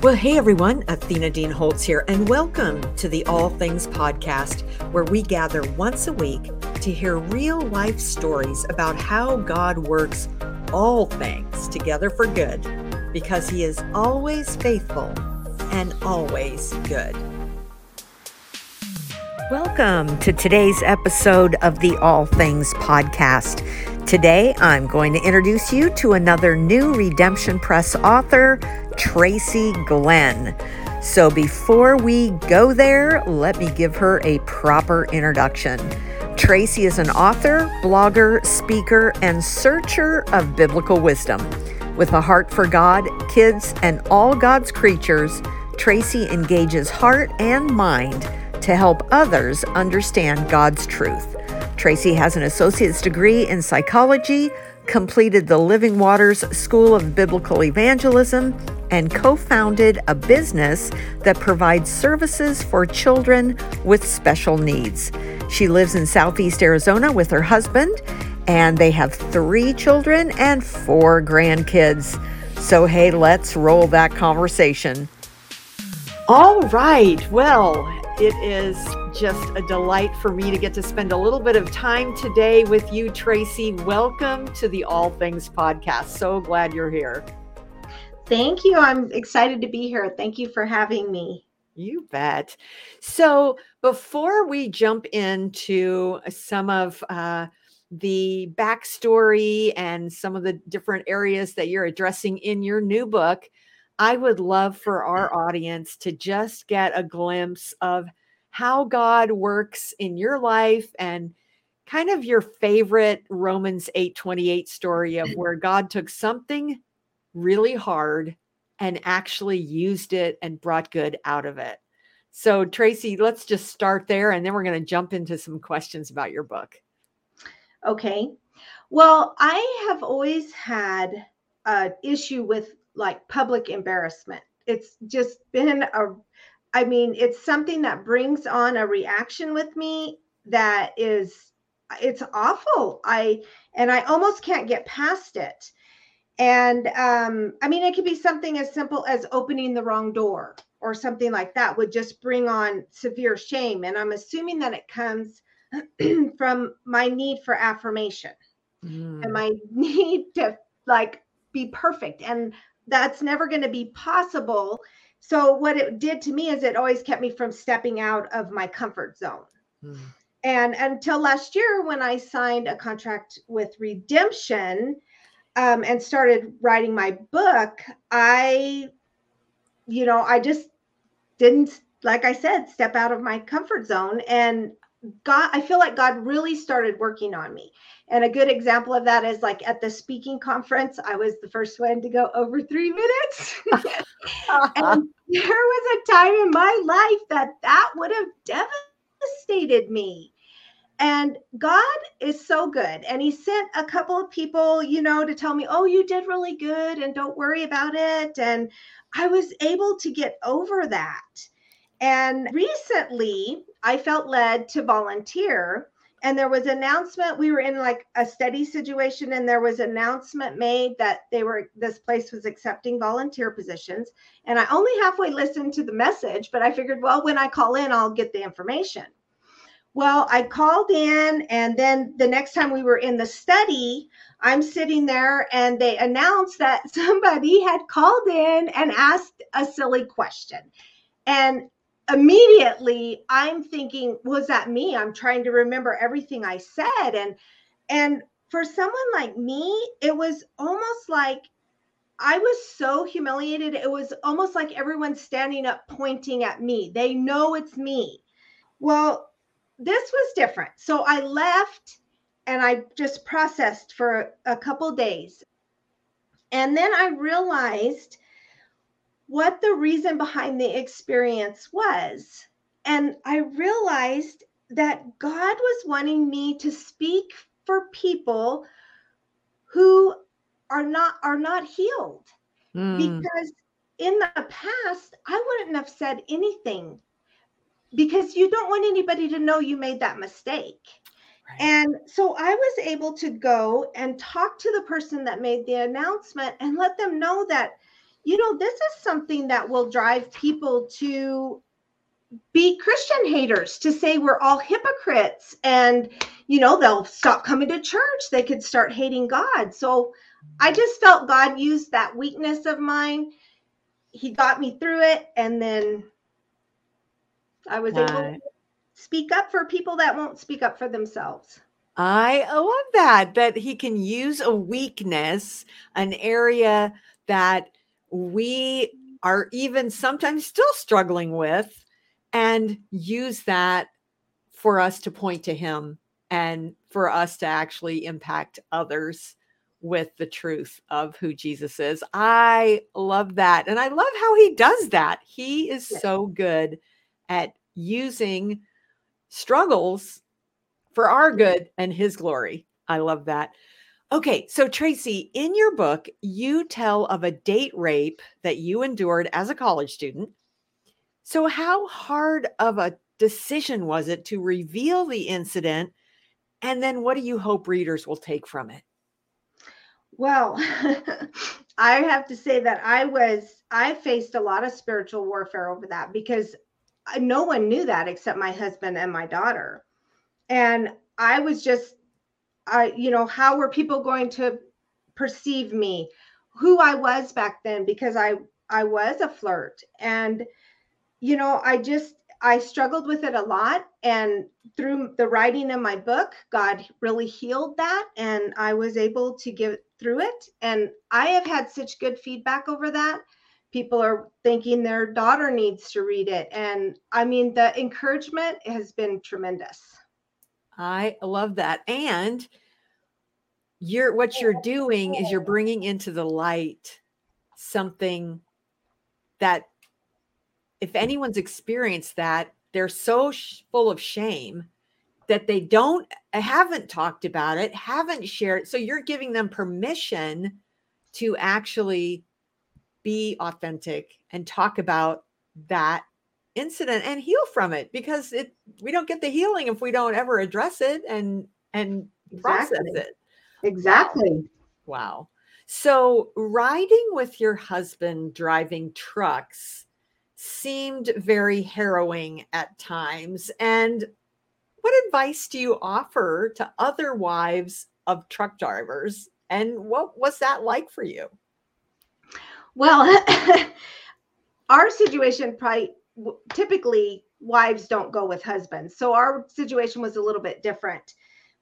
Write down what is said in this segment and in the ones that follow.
Well, hey everyone, Athena Dean Holtz here, and welcome to the All Things Podcast, where we gather once a week to hear real life stories about how God works all things together for good, because He is always faithful and always good. Welcome to today's episode of the All Things Podcast. Today, I'm going to introduce you to another new Redemption Press author, Tracy Glenn. So before we go there, let me give her a proper introduction. Tracy is an author, blogger, speaker, and searcher of biblical wisdom. With a heart for God, kids, and all God's creatures, Tracy engages heart and mind to help others understand God's truth. Tracy has an associate's degree in psychology, completed the Living Waters School of Biblical Evangelism, and co founded a business that provides services for children with special needs. She lives in Southeast Arizona with her husband, and they have three children and four grandkids. So, hey, let's roll that conversation. All right. Well, it is just a delight for me to get to spend a little bit of time today with you, Tracy. Welcome to the All Things Podcast. So glad you're here. Thank you. I'm excited to be here. Thank you for having me. You bet. So, before we jump into some of uh, the backstory and some of the different areas that you're addressing in your new book, I would love for our audience to just get a glimpse of how God works in your life and kind of your favorite Romans 8:28 story of where God took something really hard and actually used it and brought good out of it. So Tracy, let's just start there and then we're going to jump into some questions about your book. Okay. Well, I have always had an issue with like public embarrassment. It's just been a, I mean, it's something that brings on a reaction with me that is, it's awful. I, and I almost can't get past it. And um, I mean, it could be something as simple as opening the wrong door or something like that would just bring on severe shame. And I'm assuming that it comes from my need for affirmation mm. and my need to like be perfect. And that's never going to be possible. So what it did to me is it always kept me from stepping out of my comfort zone. Hmm. And until last year, when I signed a contract with Redemption um, and started writing my book, I, you know, I just didn't, like I said, step out of my comfort zone. And God, I feel like God really started working on me. And a good example of that is like at the speaking conference, I was the first one to go over three minutes. and there was a time in my life that that would have devastated me. And God is so good. And He sent a couple of people, you know, to tell me, oh, you did really good and don't worry about it. And I was able to get over that. And recently, I felt led to volunteer. And there was announcement. We were in like a study situation, and there was announcement made that they were this place was accepting volunteer positions. And I only halfway listened to the message, but I figured, well, when I call in, I'll get the information. Well, I called in, and then the next time we were in the study, I'm sitting there, and they announced that somebody had called in and asked a silly question. And immediately i'm thinking was that me? I'm trying to remember everything i said. And and for someone like me it was almost like i was so humiliated. It was almost like everyone standing up pointing at me. They know it's me. Well this was different. So i left and i just processed for a couple days. And then i realized what the reason behind the experience was. And I realized that God was wanting me to speak for people who are not are not healed. Mm. Because in the past, I wouldn't have said anything because you don't want anybody to know you made that mistake. Right. And so I was able to go and talk to the person that made the announcement and let them know that you know, this is something that will drive people to be Christian haters, to say we're all hypocrites and, you know, they'll stop coming to church. They could start hating God. So I just felt God used that weakness of mine. He got me through it. And then I was able to speak up for people that won't speak up for themselves. I love that, that he can use a weakness, an area that we are even sometimes still struggling with, and use that for us to point to him and for us to actually impact others with the truth of who Jesus is. I love that. And I love how he does that. He is so good at using struggles for our good and his glory. I love that. Okay, so Tracy, in your book, you tell of a date rape that you endured as a college student. So, how hard of a decision was it to reveal the incident? And then, what do you hope readers will take from it? Well, I have to say that I was, I faced a lot of spiritual warfare over that because uh, no one knew that except my husband and my daughter. And I was just, I, you know, how were people going to perceive me, who I was back then, because I, I was a flirt. And, you know, I just, I struggled with it a lot. And through the writing of my book, God really healed that. And I was able to get through it. And I have had such good feedback over that people are thinking their daughter needs to read it and i mean the encouragement has been tremendous i love that and you're what you're doing is you're bringing into the light something that if anyone's experienced that they're so sh- full of shame that they don't uh, haven't talked about it haven't shared so you're giving them permission to actually be authentic and talk about that incident and heal from it because it we don't get the healing if we don't ever address it and and exactly. process it exactly wow. wow so riding with your husband driving trucks seemed very harrowing at times and what advice do you offer to other wives of truck drivers and what was that like for you well, our situation probably typically wives don't go with husbands. So our situation was a little bit different.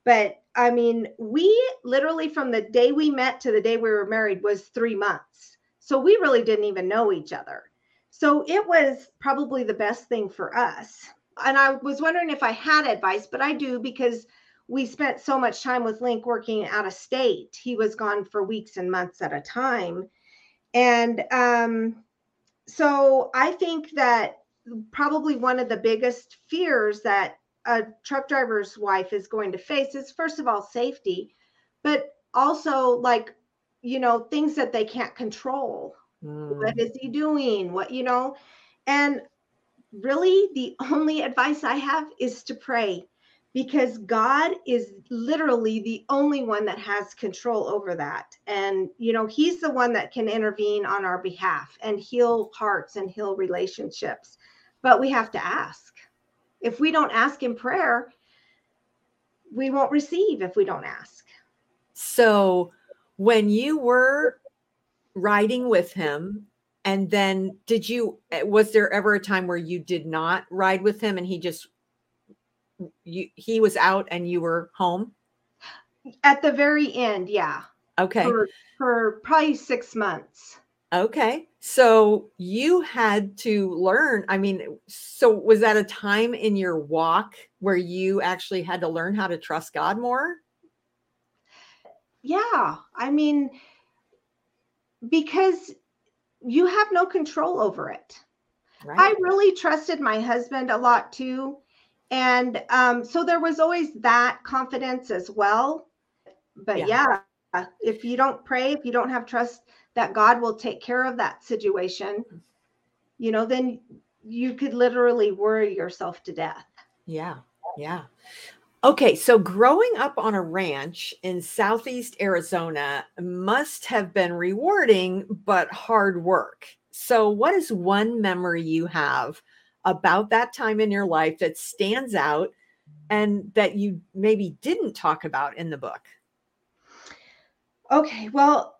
But I mean, we literally from the day we met to the day we were married was three months. So we really didn't even know each other. So it was probably the best thing for us. And I was wondering if I had advice, but I do because we spent so much time with Link working out of state. He was gone for weeks and months at a time. And um, so I think that probably one of the biggest fears that a truck driver's wife is going to face is first of all safety, but also like, you know, things that they can't control. Mm. What is he doing? What, you know, and really the only advice I have is to pray because God is literally the only one that has control over that. And, you know, He's the one that can intervene on our behalf and heal hearts and heal relationships. But we have to ask. If we don't ask in prayer, we won't receive if we don't ask. So, when you were riding with him, and then did you, was there ever a time where you did not ride with him and he just you he was out and you were home? At the very end yeah. Okay. For, for probably six months. Okay so you had to learn i mean so was that a time in your walk where you actually had to learn how to trust god more yeah i mean because you have no control over it right. i really trusted my husband a lot too and um, so there was always that confidence as well but yeah. yeah if you don't pray if you don't have trust that god will take care of that situation you know then you could literally worry yourself to death yeah yeah Okay, so growing up on a ranch in southeast Arizona must have been rewarding, but hard work. So, what is one memory you have about that time in your life that stands out and that you maybe didn't talk about in the book? Okay, well,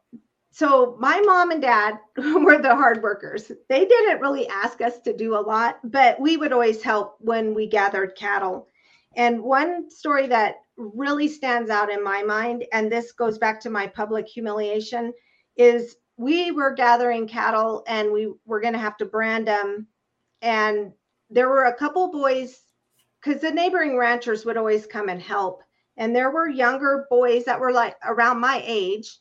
so my mom and dad were the hard workers. They didn't really ask us to do a lot, but we would always help when we gathered cattle. And one story that really stands out in my mind, and this goes back to my public humiliation, is we were gathering cattle and we were going to have to brand them. And there were a couple boys, because the neighboring ranchers would always come and help. And there were younger boys that were like around my age.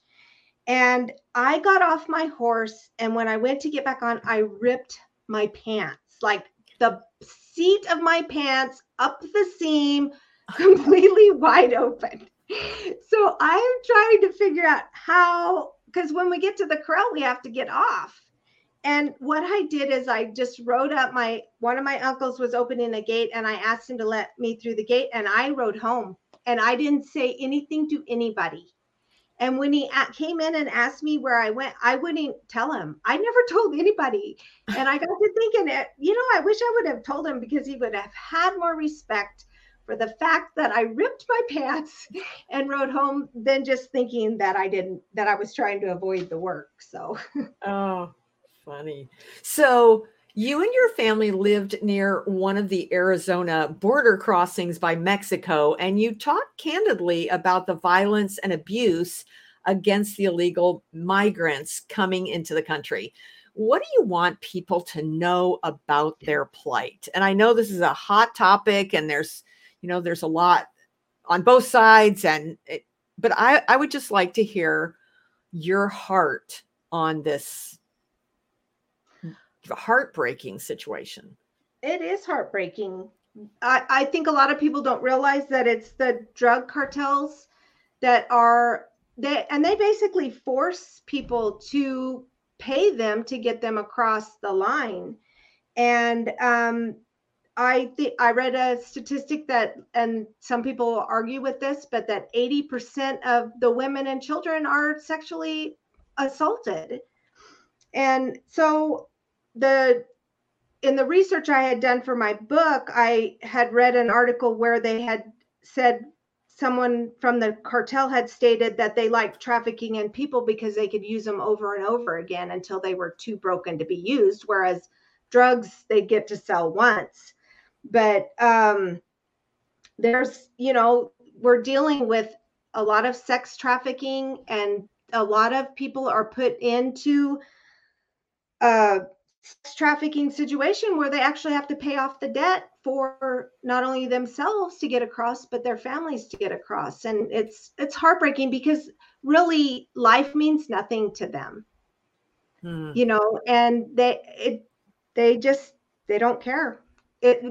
And I got off my horse. And when I went to get back on, I ripped my pants. Like the seat of my pants up the seam, completely wide open. So I'm trying to figure out how, because when we get to the corral, we have to get off. And what I did is I just rode up my one of my uncles was opening a gate and I asked him to let me through the gate and I rode home and I didn't say anything to anybody. And when he came in and asked me where I went, I wouldn't tell him. I never told anybody. And I got to thinking, it, you know, I wish I would have told him because he would have had more respect for the fact that I ripped my pants and rode home than just thinking that I didn't, that I was trying to avoid the work. So, oh, funny. So, you and your family lived near one of the Arizona border crossings by Mexico, and you talked candidly about the violence and abuse against the illegal migrants coming into the country. What do you want people to know about their plight? And I know this is a hot topic, and there's, you know, there's a lot on both sides, and it, but I, I would just like to hear your heart on this heartbreaking situation. It is heartbreaking. I, I think a lot of people don't realize that it's the drug cartels that are they and they basically force people to pay them to get them across the line. And um, I think I read a statistic that, and some people argue with this, but that 80% of the women and children are sexually assaulted. And so the in the research I had done for my book, I had read an article where they had said someone from the cartel had stated that they liked trafficking in people because they could use them over and over again until they were too broken to be used. Whereas drugs, they get to sell once. But um, there's, you know, we're dealing with a lot of sex trafficking, and a lot of people are put into uh, trafficking situation where they actually have to pay off the debt for not only themselves to get across but their families to get across. And it's it's heartbreaking because really life means nothing to them. Hmm. you know and they it they just they don't care. It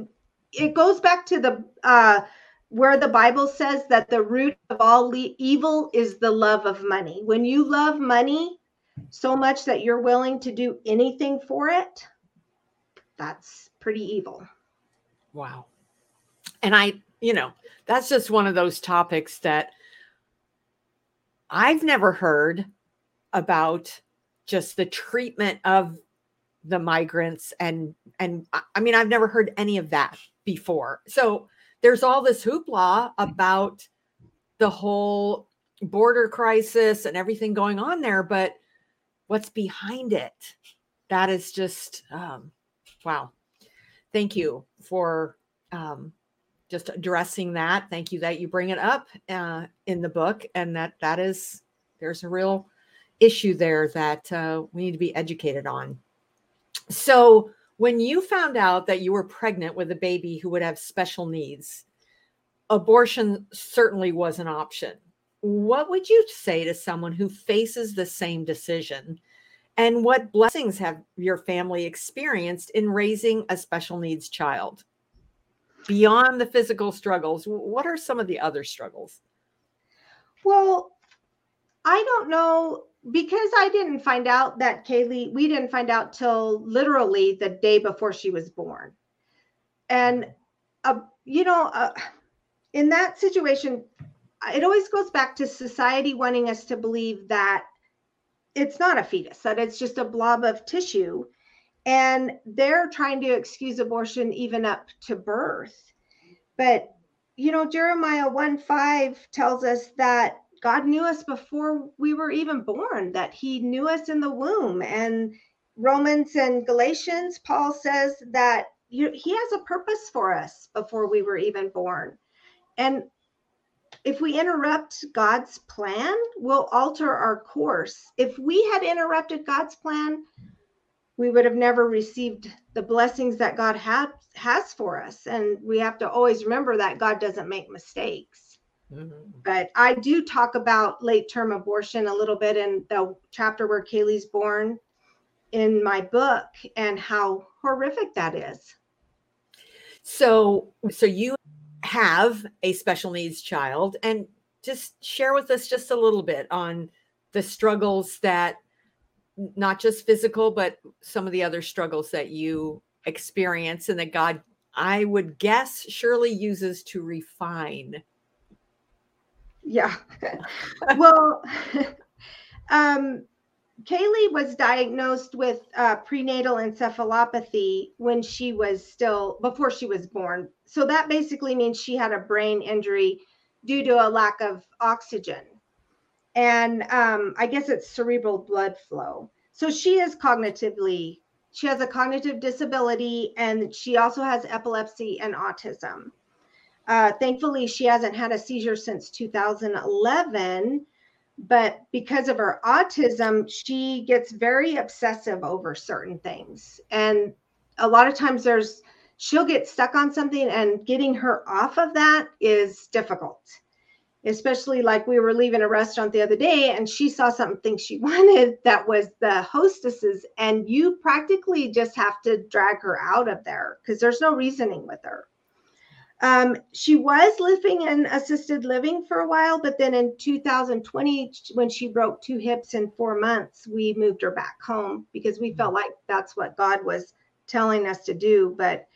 it goes back to the uh where the bible says that the root of all evil is the love of money. When you love money so much that you're willing to do anything for it, that's pretty evil. Wow. And I, you know, that's just one of those topics that I've never heard about just the treatment of the migrants and and I mean I've never heard any of that before. So there's all this hoopla about the whole border crisis and everything going on there but what's behind it. That is just um, wow. Thank you for um, just addressing that. Thank you that you bring it up uh, in the book and that that is there's a real issue there that uh, we need to be educated on. So when you found out that you were pregnant with a baby who would have special needs abortion certainly was an option what would you say to someone who faces the same decision? And what blessings have your family experienced in raising a special needs child? Beyond the physical struggles, what are some of the other struggles? Well, I don't know because I didn't find out that Kaylee, we didn't find out till literally the day before she was born. And, uh, you know, uh, in that situation, it always goes back to society wanting us to believe that it's not a fetus, that it's just a blob of tissue. And they're trying to excuse abortion even up to birth. But, you know, Jeremiah 1 5 tells us that God knew us before we were even born, that He knew us in the womb. And Romans and Galatians, Paul says that He has a purpose for us before we were even born. And if we interrupt God's plan, we'll alter our course. If we had interrupted God's plan, we would have never received the blessings that God has has for us. And we have to always remember that God doesn't make mistakes. Mm-hmm. But I do talk about late term abortion a little bit in the chapter where Kaylee's born in my book and how horrific that is. So, so you have a special needs child and just share with us just a little bit on the struggles that not just physical but some of the other struggles that you experience and that god i would guess surely uses to refine. Yeah. Well um Kaylee was diagnosed with uh, prenatal encephalopathy when she was still before she was born. So that basically means she had a brain injury due to a lack of oxygen. And um, I guess it's cerebral blood flow. So she is cognitively, she has a cognitive disability and she also has epilepsy and autism. Uh, thankfully, she hasn't had a seizure since 2011 but because of her autism, she gets very obsessive over certain things. And a lot of times there's she'll get stuck on something and getting her off of that is difficult. Especially like we were leaving a restaurant the other day and she saw something she wanted that was the hostesses and you practically just have to drag her out of there because there's no reasoning with her. Um, she was living in assisted living for a while, but then in 2020, when she broke two hips in four months, we moved her back home because we felt like that's what God was telling us to do. But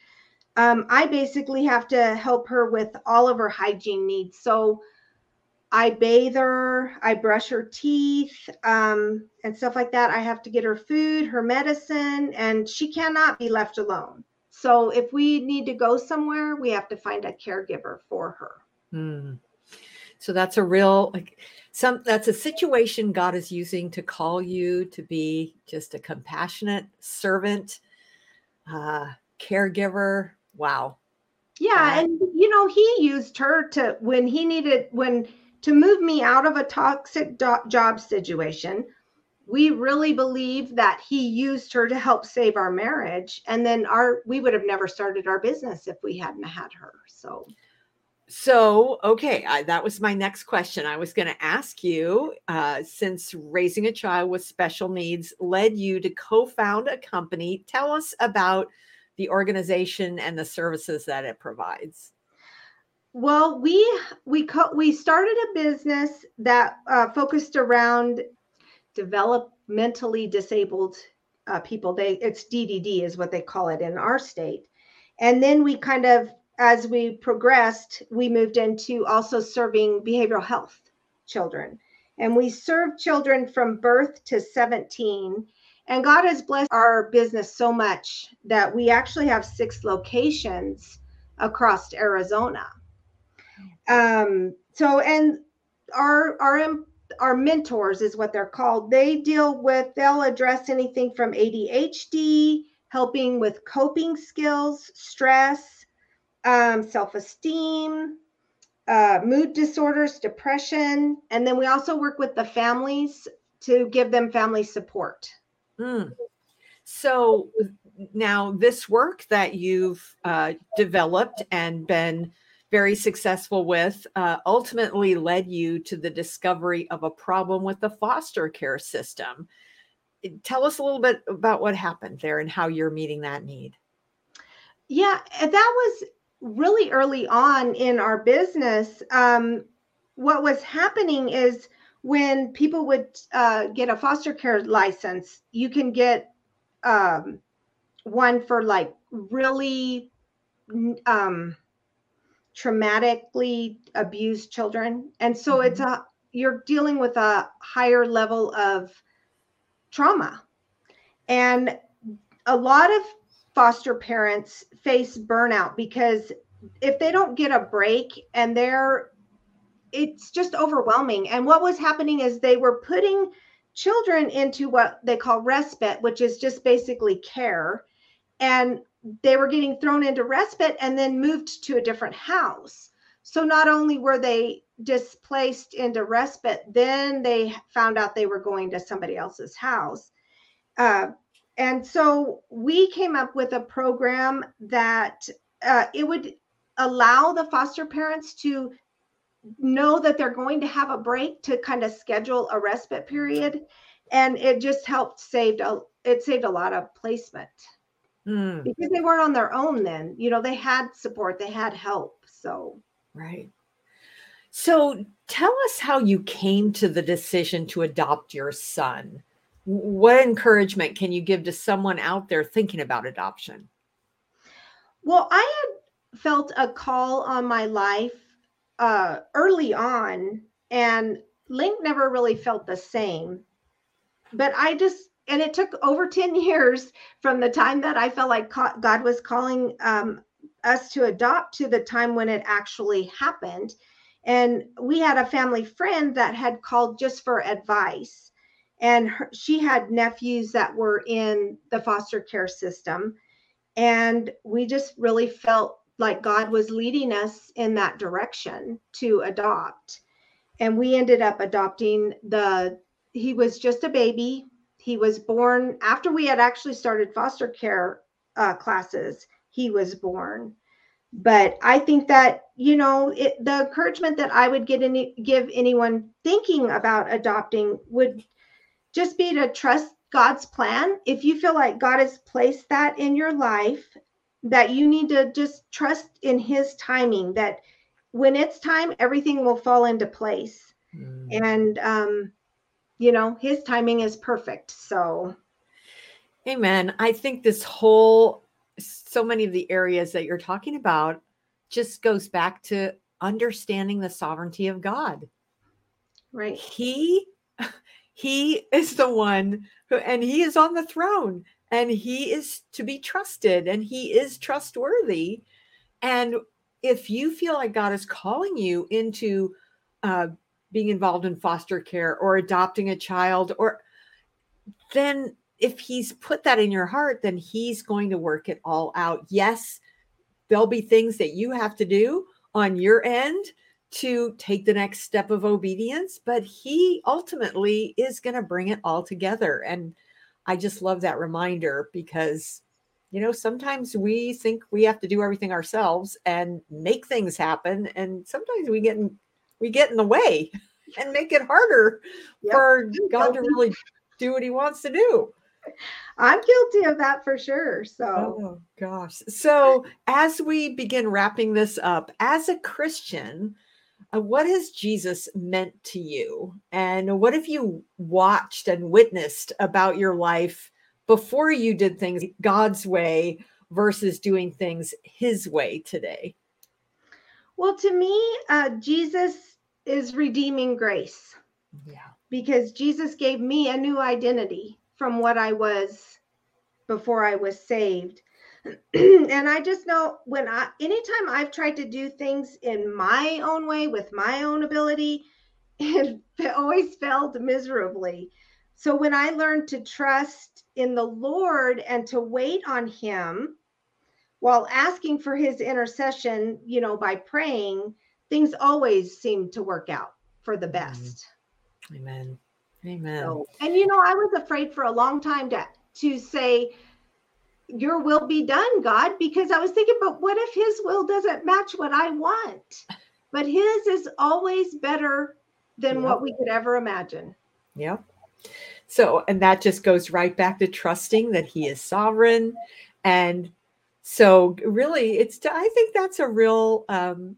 um, I basically have to help her with all of her hygiene needs. So I bathe her, I brush her teeth, um, and stuff like that. I have to get her food, her medicine, and she cannot be left alone. So if we need to go somewhere, we have to find a caregiver for her. Hmm. So that's a real like some that's a situation God is using to call you to be just a compassionate servant, uh, caregiver. Wow. Yeah, and you know he used her to when he needed when to move me out of a toxic do- job situation we really believe that he used her to help save our marriage and then our we would have never started our business if we hadn't had her so. So okay I, that was my next question. I was going to ask you uh, since raising a child with special needs led you to co-found a company tell us about the organization and the services that it provides. Well we we co- we started a business that uh, focused around developmentally disabled uh, people. They it's DDD is what they call it in our state. And then we kind of as we progressed, we moved into also serving behavioral health children. And we serve children from birth to 17. And God has blessed our business so much that we actually have six locations across Arizona. Um, so, and our our our mentors is what they're called. They deal with, they'll address anything from ADHD, helping with coping skills, stress, um, self esteem, uh, mood disorders, depression. And then we also work with the families to give them family support. Mm. So now, this work that you've uh, developed and been very successful with uh, ultimately led you to the discovery of a problem with the foster care system. Tell us a little bit about what happened there and how you're meeting that need. Yeah, that was really early on in our business. Um, what was happening is when people would uh, get a foster care license, you can get um, one for like really um, traumatically abused children. And so Mhm. it's a you're dealing with a higher level of trauma. And a lot of foster parents face burnout because if they don't get a break and they're it's just overwhelming. And what was happening is they were putting children into what they call respite, which is just basically care. And they were getting thrown into respite and then moved to a different house. So not only were they displaced into respite, then they found out they were going to somebody else's house. Uh, and so we came up with a program that uh, it would allow the foster parents to know that they're going to have a break to kind of schedule a respite period and it just helped saved a it saved a lot of placement Mm, because they weren't on their own then you know they had support they had help so right. So tell us how you came to the decision to adopt your son. What encouragement can you give to someone out there thinking about adoption? well i had felt a call on my life uh early on and link never really felt the same but i just and it took over 10 years from the time that i felt like god was calling um, us to adopt to the time when it actually happened. And we had a family friend that had called just for advice and her, she had nephews that were in the foster care system. And we just really felt like god was leading us in that direction to adopt. And we ended up adopting the he was just a baby he was born after we had actually started foster care uh, classes he was born. But i think that you know it, the encouragement that i would get any give anyone thinking about adopting would just be to trust god's plan. If you feel like god has placed that in your life that you need to just trust in his timing that when it's time everything will fall into place. Mm. and um you know his timing is perfect so Amen. I think this whole, so many of the areas that you're talking about just goes back to understanding the sovereignty of God. right He, he is the one who, and he is on the throne and he is to be trusted and he is trustworthy. And if you feel like God is calling you into uh, being involved in foster care or adopting a child, or then if he's put that in your heart, then he's going to work it all out. Yes, there'll be things that you have to do on your end to take the next step of obedience, but he ultimately is going to bring it all together. And I just love that reminder because, you know, sometimes we think we have to do everything ourselves and make things happen. And sometimes we get in, we get in the way and make it harder Yep. for God to really do what he wants to do. i'm guilty of that for sure so Oh gosh. So as we begin wrapping this up, as a Christian, uh, what has Jesus meant to you? And what have you watched and witnessed about your life before you did things God's way versus doing things his way today? Well to me uh jesus is redeeming grace. Yeah. because jesus gave me a new identity from what i was before i was saved. And i just know when i anytime i've tried to do things in my own way with my own ability it always failed miserably. So when i learned to trust in the lord and to wait on him while asking for his intercession you know by praying things always seem to work out for the mm-hmm. best Amen. Amen. so, and you know, I was afraid for a long time to to say, "Your will be done, God," because I was thinking, but what if His will doesn't match what I want? But His is always better than Yep. what we could ever imagine. Yep. So, and that just goes right back to trusting that he is sovereign. And so, really, it's, I think that's a real um,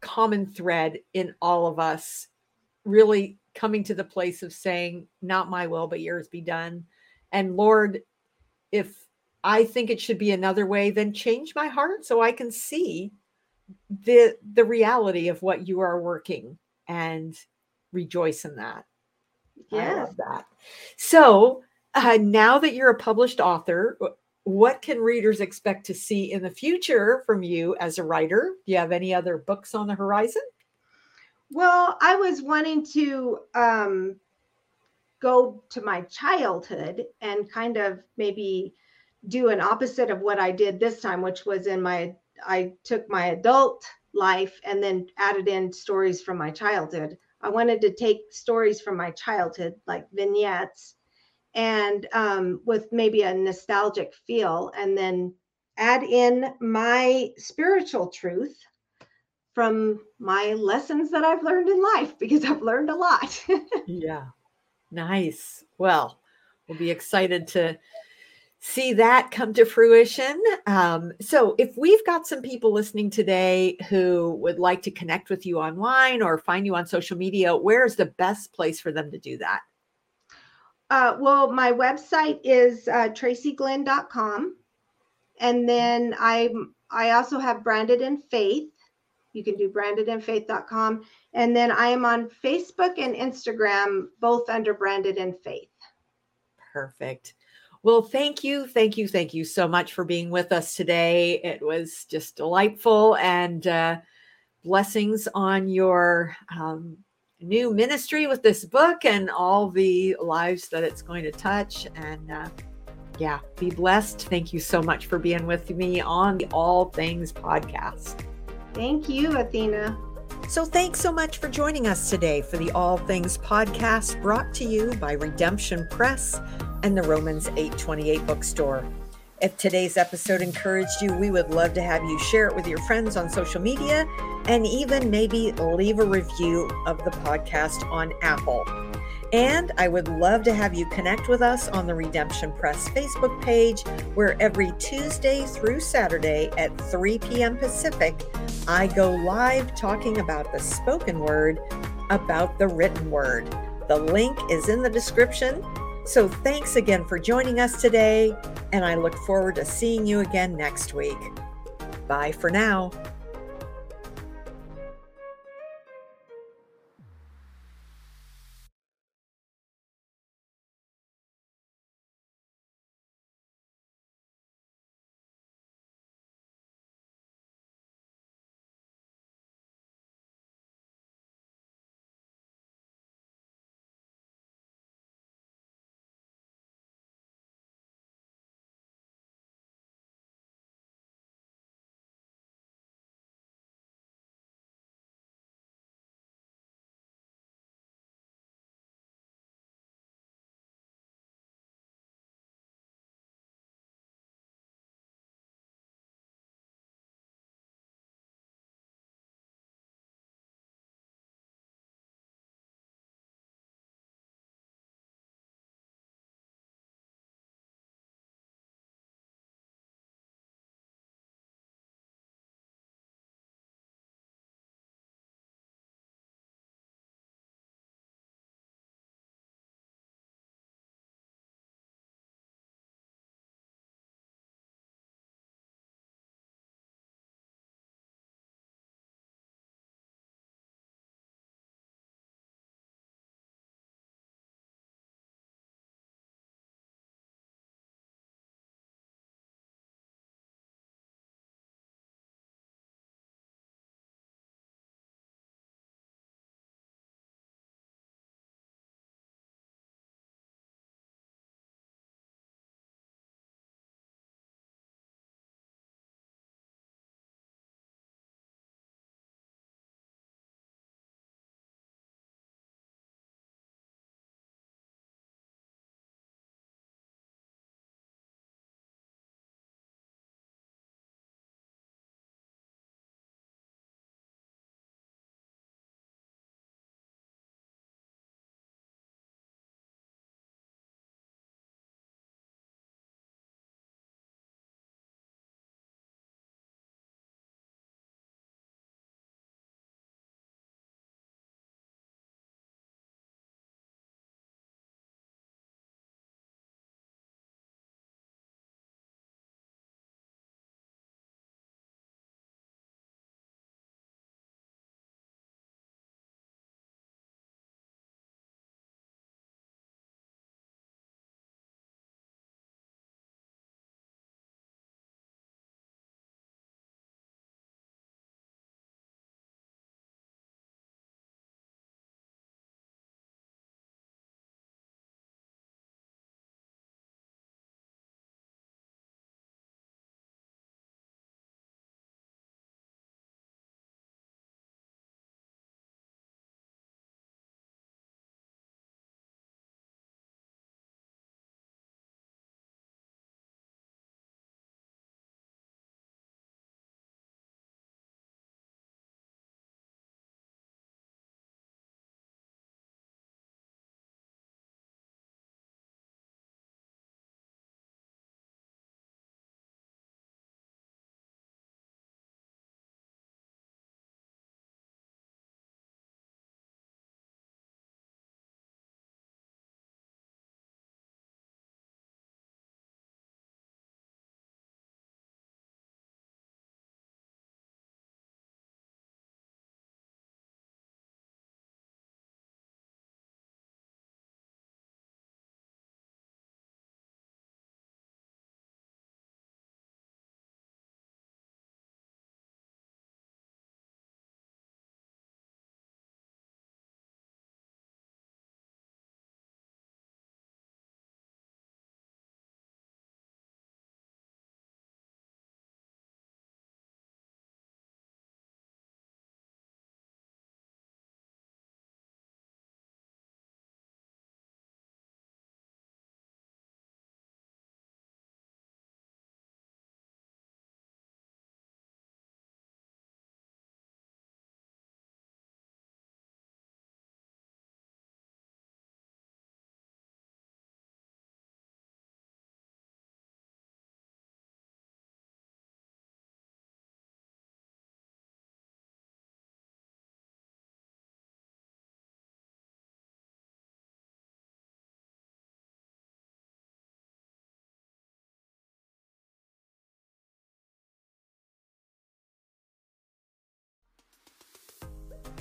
common thread in all of us, really coming to the place of saying, Not my will, but yours be done. And Lord, if I think it should be another way, then change my heart so I can see the the reality of what you are working and rejoice in that. Yes. I love that. So uh, now that you're a published author, what can readers expect to see in the future from you as a writer? Do you have any other books on the horizon? Well, I was wanting to um, go to my childhood and kind of maybe do an opposite of what I did this time, which was in my, I took my adult life and then added in stories from my childhood. I wanted to take stories from my childhood, like vignettes, and um, with maybe a nostalgic feel, and then add in my spiritual truth from my lessons that I've learned in life because I've learned a lot. yeah. Nice. Well, we'll be excited to see that come to fruition. Um, so, if we've got some people listening today who would like to connect with you online or find you on social media, where's the best place for them to do that? Uh, well, my website is uh, tracyglenn.com. And then I I also have Branded in Faith. You can do brandedinfaith.com. And then I am on Facebook and Instagram, both under Branded in Faith. Perfect. Well, thank you, thank you, thank you so much for being with us today. It was just delightful and uh, blessings on your um, new ministry with this book and all the lives that it's going to touch. And uh, yeah, be blessed. Thank you so much for being with me on the All Things podcast. Thank you, Athena. So, thanks so much for joining us today for the All Things podcast brought to you by Redemption Press and the Romans 828 bookstore. If today's episode encouraged you, we would love to have you share it with your friends on social media and even maybe leave a review of the podcast on Apple. And I would love to have you connect with us on the Redemption Press Facebook page, where every Tuesday through Saturday at 3 p.m. Pacific, I go live talking about the spoken word, about the written word. The link is in the description. So thanks again for joining us today, and I look forward to seeing you again next week. Bye for now.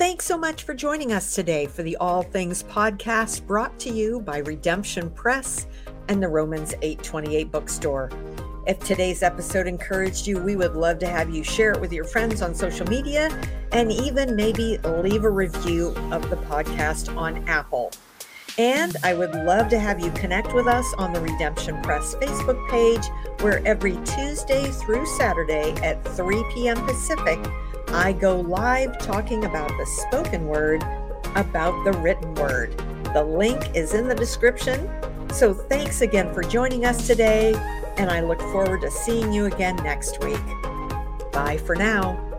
Thanks so much for joining us today for the All Things podcast brought to you by Redemption Press and the Romans 828 bookstore. If today's episode encouraged you, we would love to have you share it with your friends on social media and even maybe leave a review of the podcast on Apple. And I would love to have you connect with us on the Redemption Press Facebook page, where every Tuesday through Saturday at 3 p.m. Pacific, I go live talking about the spoken word, about the written word. The link is in the description. So thanks again for joining us today, and I look forward to seeing you again next week. Bye for now.